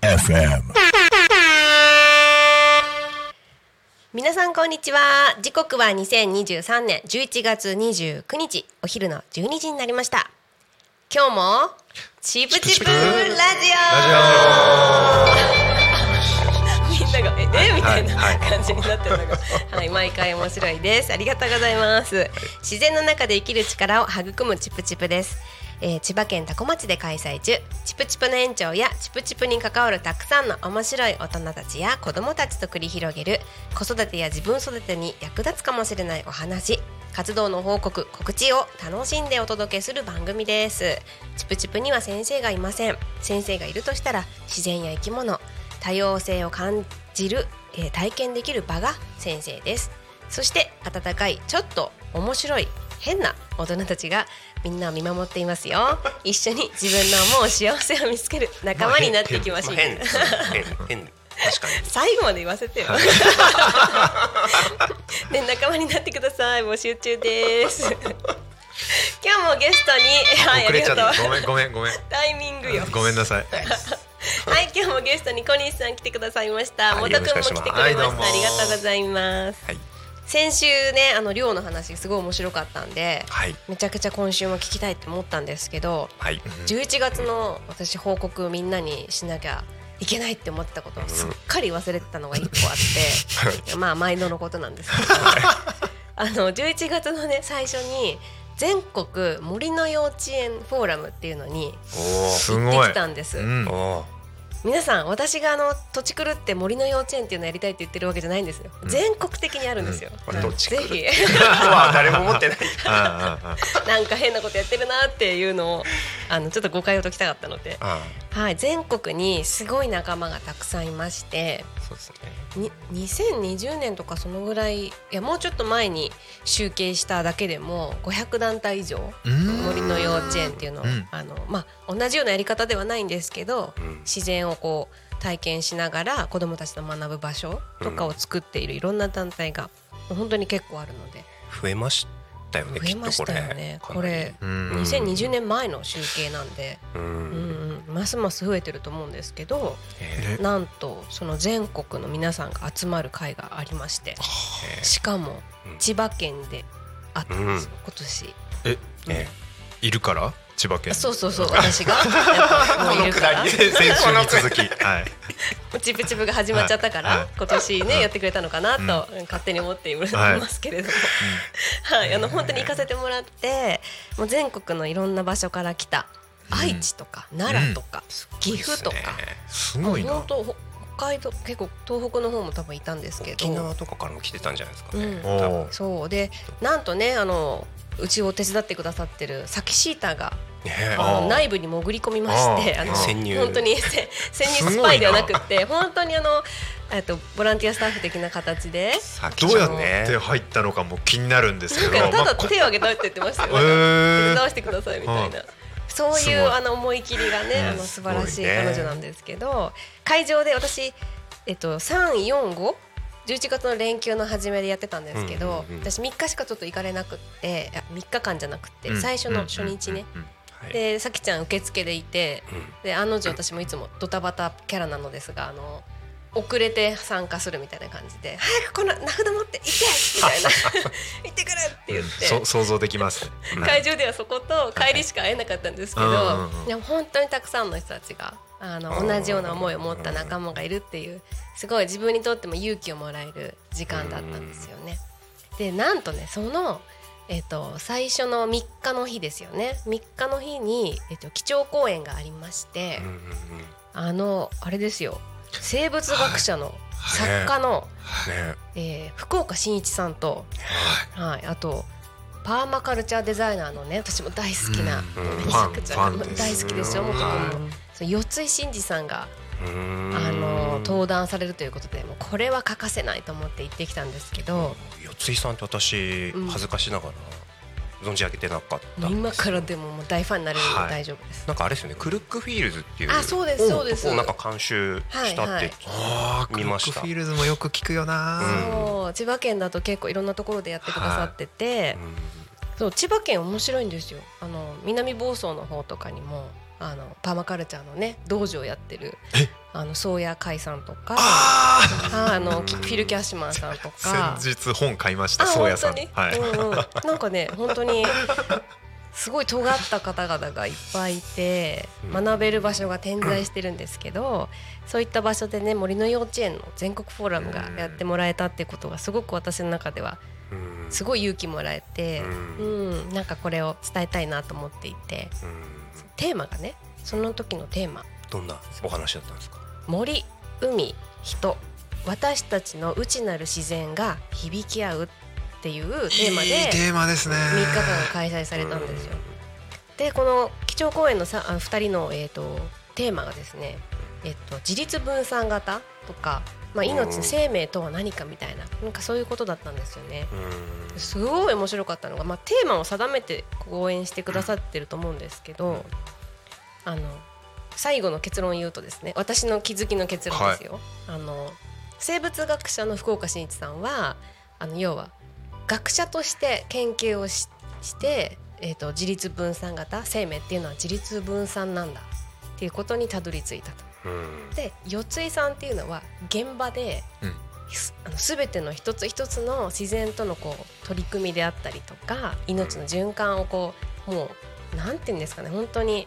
FM. 皆さんこんにちは。時刻は2023年11月29日お昼の12時になりました。今日もチプチプラジオええみたいな感じになってるのが、はい、毎回面白いです。ありがとうございます。自然の中で生きる力を育むチプチプです。えー千葉県多古町で開催中。チプチプの園長やチプチプに関わるたくさんの面白い大人たちや子どもたちと繰り広げる子育てや自分育てに役立つかもしれないお話。活動の報告告知を楽しんでお届けする番組です。チプチプには先生がいません。先生がいるとしたら自然や生き物多様性を感じる、えー体験できる場が先生ですそして温かいちょっと面白い変な大人たちがみんなを見守っていますよ 一緒に自分の思う幸せを見つける仲間になっていきましょう、変変変確かに 最後まで言わせてよ。ね仲間になってください。募集中です。今日もゲストにはいあ遅れちゃりがとう。ごめんごめんごめんタイミングよ。ごめんなさいはい今日もゲストに小西さん来てくださいました。はい元くんも来てくれました。よろしくお願いありがとうございます。はい。先週ねあの寮の話すごい面白かったんで、はい。めちゃくちゃ今週も聞きたいって思ったんですけど、はい。11月の私報告みんなにしなきゃいけないって思ってたことをすっかり忘れてたのが一個あって、まあ毎度のことなんですけど。あの11月のね最初に全国森の幼稚園フォーラムっていうのに行ってきたんです、うん皆さん私があの土地狂って森の幼稚園っていうのやりたいって言ってるわけじゃないんですよ、全国的にあるんですよ、うん。土地狂ぜって。ひ。は誰も持ってない。なんか変なことやってるなっていうのをあのちょっと誤解を解きたかったので、あはい、全国にすごい仲間がたくさんいまして。あそうですね。に2020年とかそのぐらいいやもうちょっと前に集計しただけでも500団体以上うん。森の幼稚園っていうのを、うん。あのまあ、同じようなやり方ではないんですけど、うん。自然をこう体験しながら子どもたちと学ぶ場所とかを作っているいろんな団体が本当に結構あるので。増えましたよね増えましたよね。きっとこれうん。2020年前の集計なんで、ううんんうん、ますます増えてると思うんですけどえなんとその全国の皆さんが集まる会がありましてしかもうん。千葉県であったんですよ、今年。ええ。いるから？千葉県。そうそうそう私が。やっぱもういるから。先週に続き。はい。チプチプが始まっちゃったから、はい。今年ね、うんやってくれたのかなと、勝手に思っていますけれども、はい、あの本当に行かせてもらってもう全国のいろんな場所から来た、愛知とか奈良とか、岐阜とか、すごいな。本当北海道結構東北の方も多分いたんですけど。沖縄とかからも来てたんじゃないですかね。そう。でなんとねあのうちを手伝ってくださってるサキシータがね内部に潜り込みましてあの潜入。本当にせ 潜入スパイではなくって本当にあのえっとボランティアスタッフ的な形で。さっきどうやって入ったのかも気になるんですけど。ただまあ手を挙げたって言ってましたよ。へー。手伝わせてくださいみたいな。そういいうあの思い切りがね、うんあの素晴らしい彼女なんですけど、会場で私えっと三四五11月の連休の初めでやってたんですけど、私3日しかちょっと行かれなくっていや3日間じゃなくって、うん。最初の初日ね、でさきちゃん受付でいてうんで案の定私もいつもドタバタキャラなのですがあの遅れて参加するみたいな感じで「早くこの名札持って行って!」みたいな「行ってくる!」って言って。そ想像できますね会場ではそこと帰りしか会えなかったんですけど、うんうんうんでも本当にたくさんの人たちがあのうん同じような思いを持った仲間がいるっていうすごい自分にとっても勇気をもらえる時間だったんですよね。でなんとねその、えっと最初の3日の日ですよね。3日の日に、えっと基調講演がありまして、うんうんうん。あのあれですよ。生物学者の作家の、ねえー福岡伸一さんと、はい、あとパーマカルチャーデザイナーのね私も大好きな、うん。めちゃくちゃ大好きですよ。元々もそう四井真二さんがあの登壇されるということでもうこれは欠かせないと思って行ってきたんですけど四井さんって私うん恥ずかしながら存じ上げてなかった今からでももう大ファンになれるのはいで大丈夫です、なん。かあれですよねクルックフィールズっていうあそうですそうですなん。か監修したはいはいってああ見ましたクロックフィールズもよく聞くよな、うん。そう千葉県だと結構いろん。なところでやってくださってて、そう千葉県面白いん。ですよあの南房総の方とかにもあのパーマカルチャーのね道場やってるあの宗谷海さんとかああのキフィル・キャッシュマンさんとか。あ先日本買いましあた宗谷さん。はい、うんうん、なんかね本当にすごい尖った方々がいっぱいいてうん。学べる場所が点在してるんですけどそういった場所でね森の幼稚園の全国フォーラムがやってもらえたってことがすごく私の中ではうん。すごい勇気もらえて、ううん、なんかこれを伝えたいなと思っていて。うんテーマがねその時のテーマ。どんなお話だったんですか？森海人。私たちの内なる自然が響き合うっていうテーマいいでテーマですね。3日間開催されたんですよ。でこの基調講演のさあ2人の、えー、とテーマがですね、えっと自立分散型とか、まあ、命うん生命とは何かみたいななんかそういうことだったんですよね。うんすごい面白かったのが、まあ、テーマを定めて講演してくださってると思うんですけどあの最後の結論を言うとですね私の気づきの結論ですよ。あの生物学者の福岡伸一さんはあの要は学者として研究をしして、えー、と自立分散型生命っていうのは自立分散なんだっていうことにたどり着いたと。うん。で四井さんっていうのは現場で、うん。すあの全ての一つ一つの自然とのこう取り組みであったりとか命の循環をこうもうなんていうんですかね本当に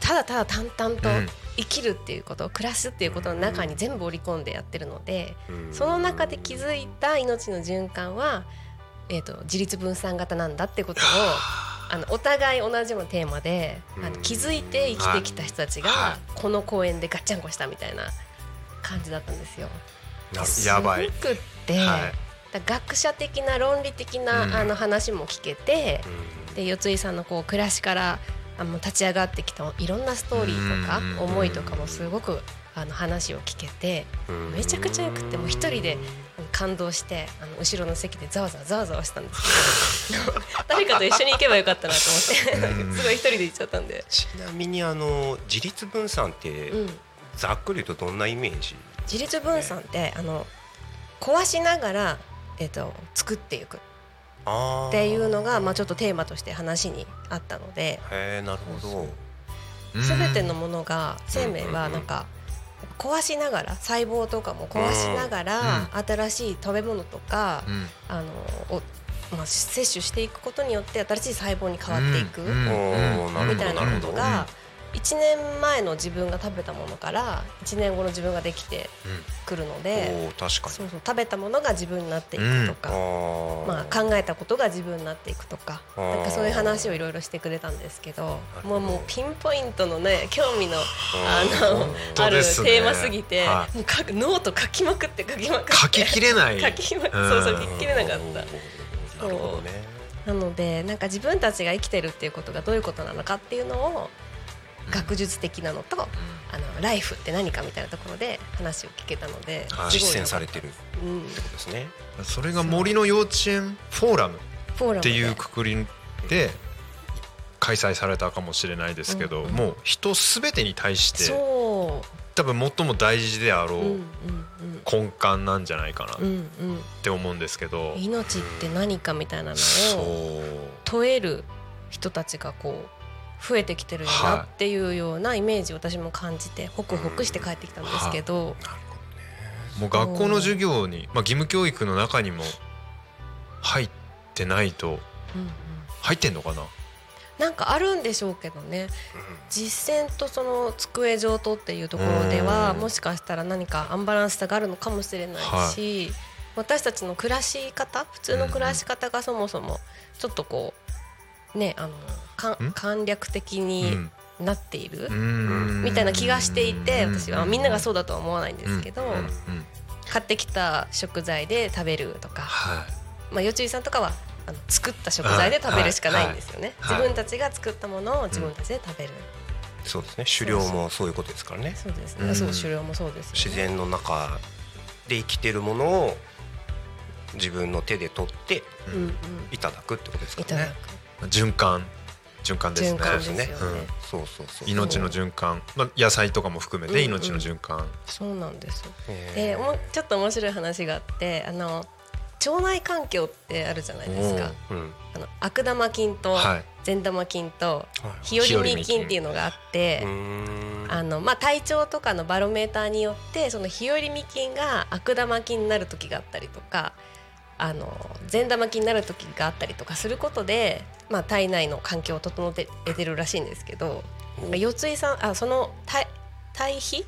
ただただ淡々とうん。生きるっていうこと、暮らすっていうことの中に全部織り込んでやってるので、うん。その中で気づいた命の循環は、えー、と自立分散型なんだってことをあのお互い同じようなテーマであの気づいて生きてきた人たちはがこの公園でガッチャンコしたみたいな感じだったんですよ。やばい。すごくって、はい。だ学者的な論理的な、うん。あの話も聞けてどで四井さんのこう暮らしからあの立ち上がってきたいろんなストーリーとかうん。思いとかもすごくあの話を聞けてうん。めちゃくちゃよくてもう一人で感動してあの後ろの席でざわざわざわざわしたんですけど誰かと一緒に行けばよかったなと思ってうん すごい一人で行っちゃったんで。ちなみにあの自立分散ってうんざっくりとどんなイメージ？自立分散ってあの壊しながら、えっと作っていく。っっていうのが、まあ、ちょっとテーマとして話にあったので。へえなるほど。うん全てのものが生命はなんか壊しながら細胞とかも壊しながら新しい食べ物とかうん。あのおまあ、摂取していくことによって新しい細胞に変わっていくみたいなことが1年前の自分が食べたものから1年後の自分ができてくるのでおー確かに。そうそう食べたものが自分になっていくとか、まあ、考えたことが自分になっていくとかなんかそういう話をいろいろしてくれたんですけどもうもうピンポイントのね興味のあの本当あるテーマすぎて、はい。もう書くノート書きまくって書きまくって。書ききれない。書きまそうそう書ききれなかった。なるほどね。なのでなんか自分たちが生きてるっていうことがどういうことなのかっていうのを学術的なのと、あのライフって何かみたいなところで話を聞けたので、実践されてる。っうん、てことですねそれが森の幼稚園フォーラムっていうくくりで開催されたかもしれないですけど、うん。うんもう人すべてに対してそ多分最も大事であろう、うんううん。根幹なんじゃないかなっうんうん。うんて思うんですけど、命って何かみたいなのそをう。問える人たちがこう増えてきてるよなっていうようなイメージを私も感じてホクホクして帰ってきたんですけど、もう学校の授業に、まあ、義務教育の中にも入ってないとうんうん。入ってんのかな？なんかあるんでしょうけどね。実践とその机上とっていうところではうん。もしかしたら何かアンバランスさがあるのかもしれないし、私たちの暮らし方普通の暮らし方がそもそもちょっとこうねあのかん簡略的うにん。なっている、うん。みたいな気がしていてうん。私は。みんながそうだとは思わないんですけど、うん。うん。買ってきた食材で食べるとか、はい。まあ、よちいさんとかはあの作った食材で食べるしかないんですよね、はい。はい。自分たちが作ったものを自分たちで食べる、そうですね。狩猟もそういうことですからね。そうですね、うん。そう狩猟もそうですよね。自然の中で生きてるものを自分の手で取ってうんうん。いただくってことですいただかね。く循環。循環ですね。すね。よねそうそうそう。命の循環、まあ、野菜とかも含めてうんうん。命の循環、そうなんです。でもうちょっと面白い話があってあの腸内環境ってあるじゃないですか。ー。うん。あの悪玉菌とはい。善玉菌とはい。日和見菌っていうのがあってうーんあのまあ、体調とかのバロメーターによってその日和見菌が悪玉菌になる時があったりとかあの善玉菌になる時があったりとかすることで、まあ、体内の環境を整えてるらしいんですけどお。四井さんあその対対比？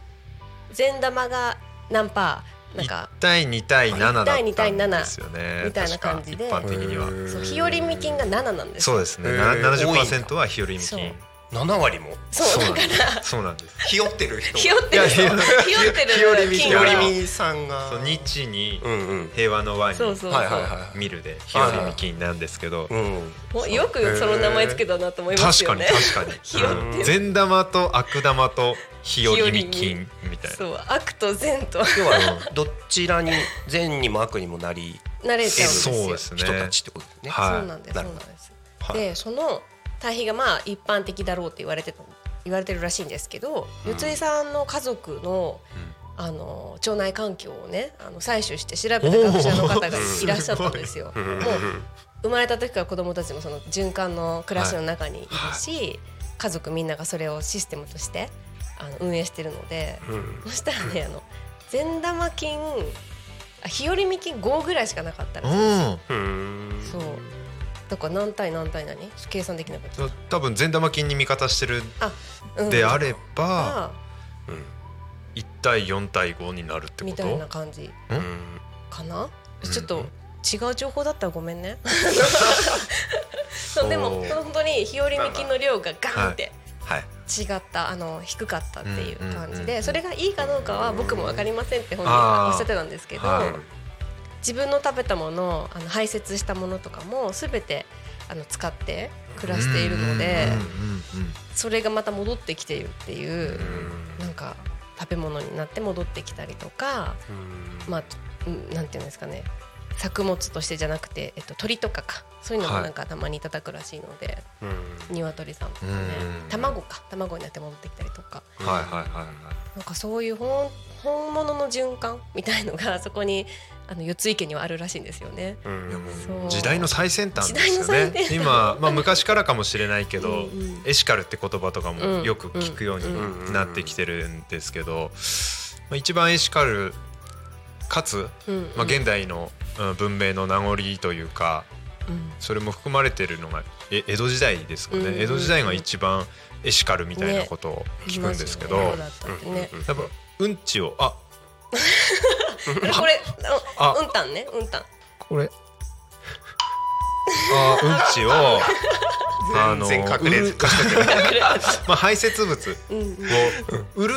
善玉が何パー？なんか。1対2対7だった1対2対んですよね。みたいな感じで。一般的には。そう日和見菌が7なんですよ。そうですね。へー。な多いんだ70%は日和見菌七割もそうだなんですからそうなんですひよってる人。ひよってるひよってる日和見菌ひよりみさんが。そう日にうんうん。平和の輪にそうそうそう、はいはいはい。見るで日和見菌なんですけどうん。よくその名前つけたなと思います確かよね。に確かに 善玉と悪玉と日和見菌みたいなそう悪と善と要はどちらに善にも悪にもなり慣れちゃうんですよ。そうですね人たちってことですね。はいそうなんです。そうなんです。はいでその対比がまあ一般的だろうって言われてた言われてるらしいんですけど、うん。四井さんの家族のあの腸内環境をねあの採取して調べた学者の方がいらっしゃったんですよ。うん。もう生まれた時から子供たちもその循環の暮らしの中にいるし、家族みんながそれをシステムとしてあの運営してるので、うん。そしたらねあの善玉菌あ日和見菌5ぐらいしかなかったらしいうんうん。そうだから何対何対何？計算できなかった。多分善玉菌に味方してるであればあ。うん。1対4対5になるってこと？みたいな感じ。うん。かな、うん。ちょっと違う情報だったらごめんね。そうでも本当に日和見菌の量がガンってはい。違ったあの低かったっていう感じでそれがいいかどうかは僕も分かりませんって本人あー。がおっしゃってたんですけど、はい自分の食べたものあの排泄したものとかも全てあの使って暮らしているのでそれがまた戻ってきているっていううん。なんか食べ物になって戻ってきたりとかうん。まあうんなんていうんですかね。作物としてじゃなくて、えっと、鳥とかか。そういうのもはい。なんかたまにいただくらしいので、うん。鶏さんとかね。うん。卵か。卵になって戻ってきたりとか。うんはいはいはいはい。なんかそういう本本物の循環みたいのがそこにあの四井家にはあるらしいんですよね。時代の最先端ですよね。今、まあ、昔からかもしれないけど、うんうん。エシカルって言葉とかもよく聞くよううんになってきてるんですけど、まあ、一番エシカルかつ、まあ、現代のうん文明の名残というかうん。それも含まれてるのがえ江戸時代ですかね、うんうんうん。江戸時代が一番エシカルみたいなことを聞くんですけど、ね。ね。うん。やっぱうんちをあ。これあ。あうんたんねうんたん。これ。あうんちをあの 全然隠れずまあ排泄物うんうん。を売る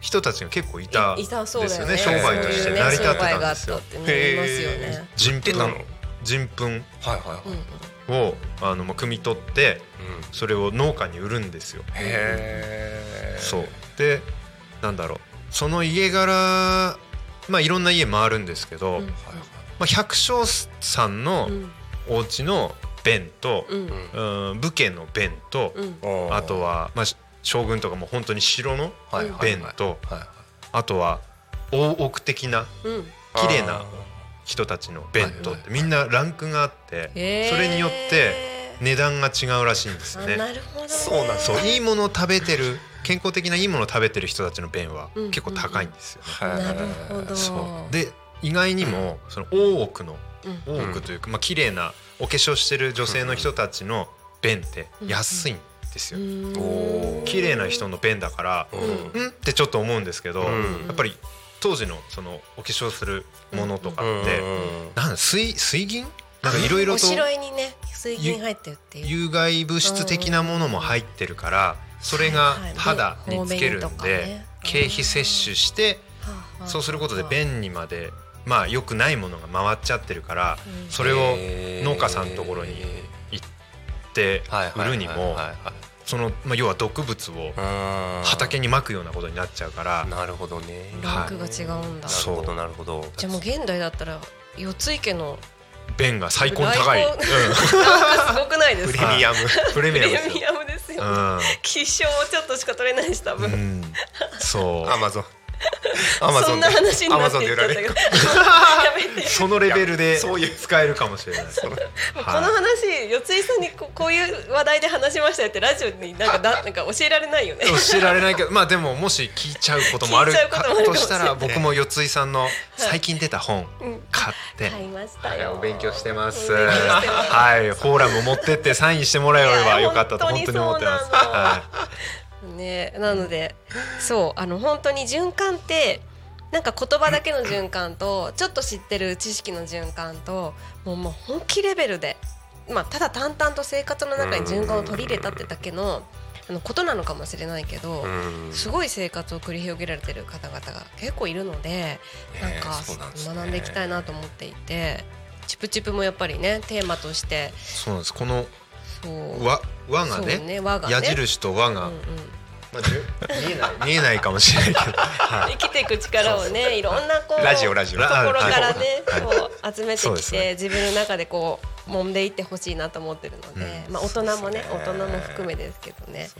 人たちが結構いたですたそうだよね。よね商売として成り立ってたんですよ。人出たの。糞人糞。はいはいをあのまあ汲み取ってうん。それを農家に売るんですよ。へえそう。でなんだろうその家柄まあいろんな家回るんですけど、うん。まあ、百姓さんのうん。お家の便と、うん。うん。武家の便と、うん。あとは、まあ、し将軍とかも本当に城のはいはいはい。便とあとは大奥的なうん。綺麗な人たちの便とってみんなランクがあってそれによって値段が違うらしいんですあね。なるほどね。そうなんだそういいものを食べてる健康的ないいものを食べてる人たちの便はうん結構高いんですよね。はいなるほど。そう。で意外にもその大奥のうん。大奥というかまあ綺麗なお化粧してる女性の人たちの便って安いんですよ。綺麗な人の便だからうん。うんってちょっと思うんですけど、うん。やっぱり当時のそのお化粧するものとかうん。って、なんだ水水銀？なんかいろいろおと城にね水銀入ってるっていう。有害物質的なものも入ってるからそれが肌につけるんでね。経費摂取してそうすることで便にまでまあ良くないものが回っちゃってるからうん。それを農家さんのところに行って売るにもそのまあ要は毒物を畑ににまくようなことになっちゃうからなるほどね。ランクが違うんだ。なるほどなるほど。じゃあもう現代だったら四つ池の弁が最高に高い、うん、すごくないですか？プレミアム。プレミアムプレミアムですよ、うん、希少ちょっとしか取れないし多分、うん、そう。アマゾン そんな話になっていったけどそのレベルで使えるかもしれない。この話四井さんにここういう話題で話しましたよってラジオになんかだなんか教えられないよね。教えられないけどまあでももし聞いちゃうこともあるかとしたら僕も四井さんの最近出た本買って。買いましたよ。お勉強してます。はい。フォーラム持ってってサインしてもらえればよかったと本当に思ってますねなのでそうあの本当に循環ってなんか言葉だけの循環とちょっと知ってる知識の循環ともうもう本気レベルで、まあ、ただ淡々と生活の中に循環を取り入れたってだけのあのことなのかもしれないけどすごい生活を繰り広げられてる方々が結構いるのでなんか学んでいきたいなと思っていてチプチプもやっぱりねテーマとしてそうなんです。この和和がね、ね、がね。矢印と和が、うんうん。まあ、見えない。見えないかもしれないけど、はい、生きていく力をねいろんなこうラジオラジオ。ところからね、はい、こう集めてきて、ね、自分の中でこう揉んでいってほしいなと思ってるので、うん、まあ大人もね、ね、大人も含めですけどね。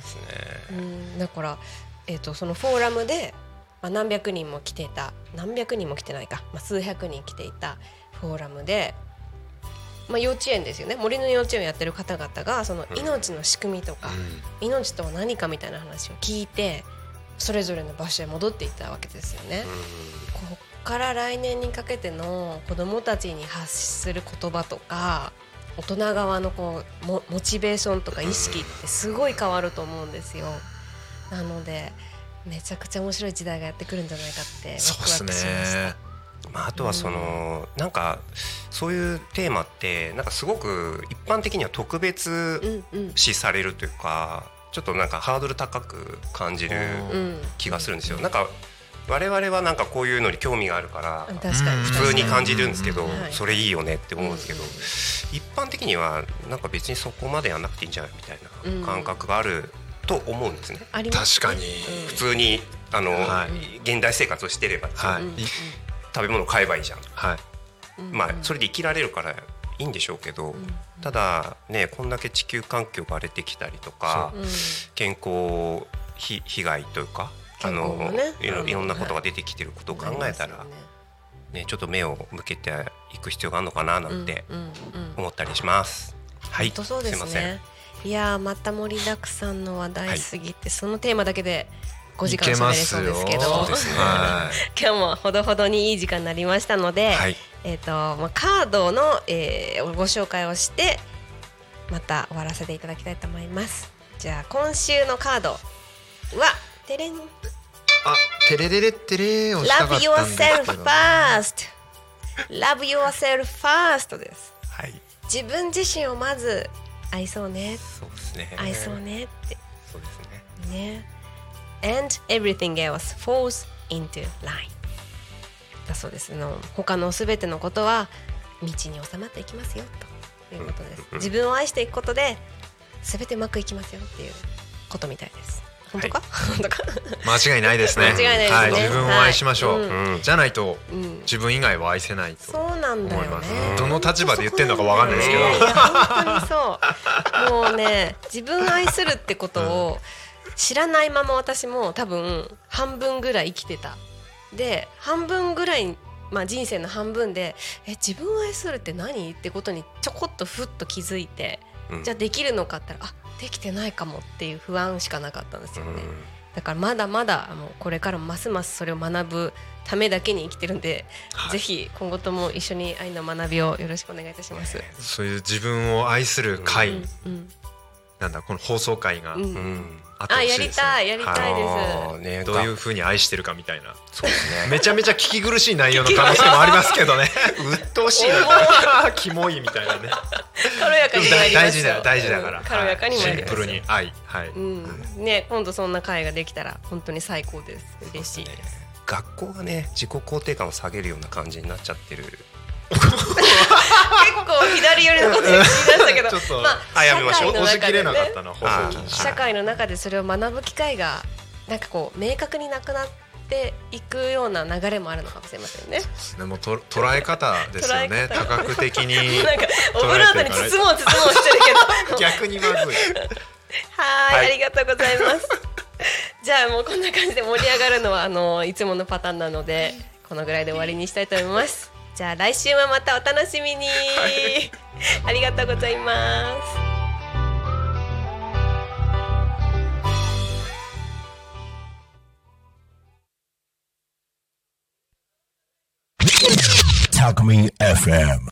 う、んだからえっ、ー、とそのフォーラムで、まあ、何百人も来ていた何百人も来てないか、まあ、数百人来ていたフォーラムでまあ、幼稚園ですよね森の幼稚園をやってる方々がその命の仕組みとか、うん、命とは何かみたいな話を聞いてそれぞれの場所へ戻っていったわけですよね。うん、こっから来年にかけての子どもたちに発する言葉とか大人側のこうモモチベーションとか意識ってすごい変わると思うんですよ。なのでめちゃくちゃ面白い時代がやってくるんじゃないかってワクワクしました。まあ、あとはその、なんかそういうテーマってなんかすごく一般的には特別視されるというか、ちょっとなんかハードル高く感じる気がするんですよ。なんか我々はなんかこういうのに興味があるから普通に感じるんですけどそれいいよねって思うんですけど一般的にはなんか別にそこまでやんなくていいんじゃないみたいな感覚があると思うんですね。確かに。普通にあの、現代生活をしてれば、はい、食べ物買えばいいじゃん、はい、まあそれで生きられるからいいんでしょうけど、ただねこんだけ地球環境が荒れてきたりとか、健康被被害というかあの、ね、いろいろんなことが出てきてることを考えたら、ね、ちょっと目を向けていく必要があるのかななんて思ったりします。はい、そうですね。いやまた盛りだくさんの話題すぎて、はい、そのテーマだけで5時間喋れそうですけど、ね、今日もほどほどにいい時間になりましたので、はい、えっ、ー、とまあカードの、えー、ご紹介をしてまた終わらせていただきたいと思います。じゃあ今週のカードはテレンあテレレレテレをしたか Love yourself first. Love yourself first です、はい、自分自身をまず愛そうね。そうですね。愛そうねって。そうですね。ね and everything else falls into line. だそうです。の他のすべてのことは道に収まっていきますよということです。自分を愛していくことで全てうまくいきますよっていうことみたいです。本当か、はい、本当か？間違いないですね。間違いないですね、はい、自分を愛しましょう、はい、じゃないと、うん、自分以外は愛せないとそうなんだよね。どの立場で言ってんのかわかんないですけど、ね、本当にそう。もうね自分愛するってことを、うん知らないまま私も多分半分ぐらい生きてた。で半分ぐらい、まあ、人生の半分でえ自分を愛するって何？ってことにちょこっとふっと気づいて、うん、じゃあできるのかって言ったらあできてないかもっていう不安しかなかったんですよね、うん、だからまだまだもうこれからますますそれを学ぶためだけに生きてるんで、はい、ぜひ今後とも一緒に愛の学びをよろしくお願いいたします。そういう自分を愛する会、うんうん、なんだこの放送会が、うんあやりたいやりたいです、ね、どういうふうに愛してるかみたいな。そうですね。めちゃめちゃ聞き苦しい内容の可能性もありますけどね。鬱陶しいキモいみたいなね。軽やかに大事だ大事だから、うん、軽やかにシンプルに愛。はい、うん、ね今度そんな会ができたら本当に最高です。嬉しいです、学校がね自己肯定感を下げるような感じになっちゃってる結構左寄りのこと言い出したけどまあやめましょう、ね、社会の中でそれを学ぶ機会がなんかこう明確になくなっっていくような流れもあるのかもしれませんね。でもと捉え方ですよね。多角的に なんかオブラートに包もう包もうしてるけど。逆にまずい。はい。ありがとうございます。じゃあもうこんな感じで盛り上がるのはあのいつものパターンなのでこのぐらいで終わりにしたいと思いますじゃあ来週はまたお楽しみに、はい、ありがとうございます。Talk Me FM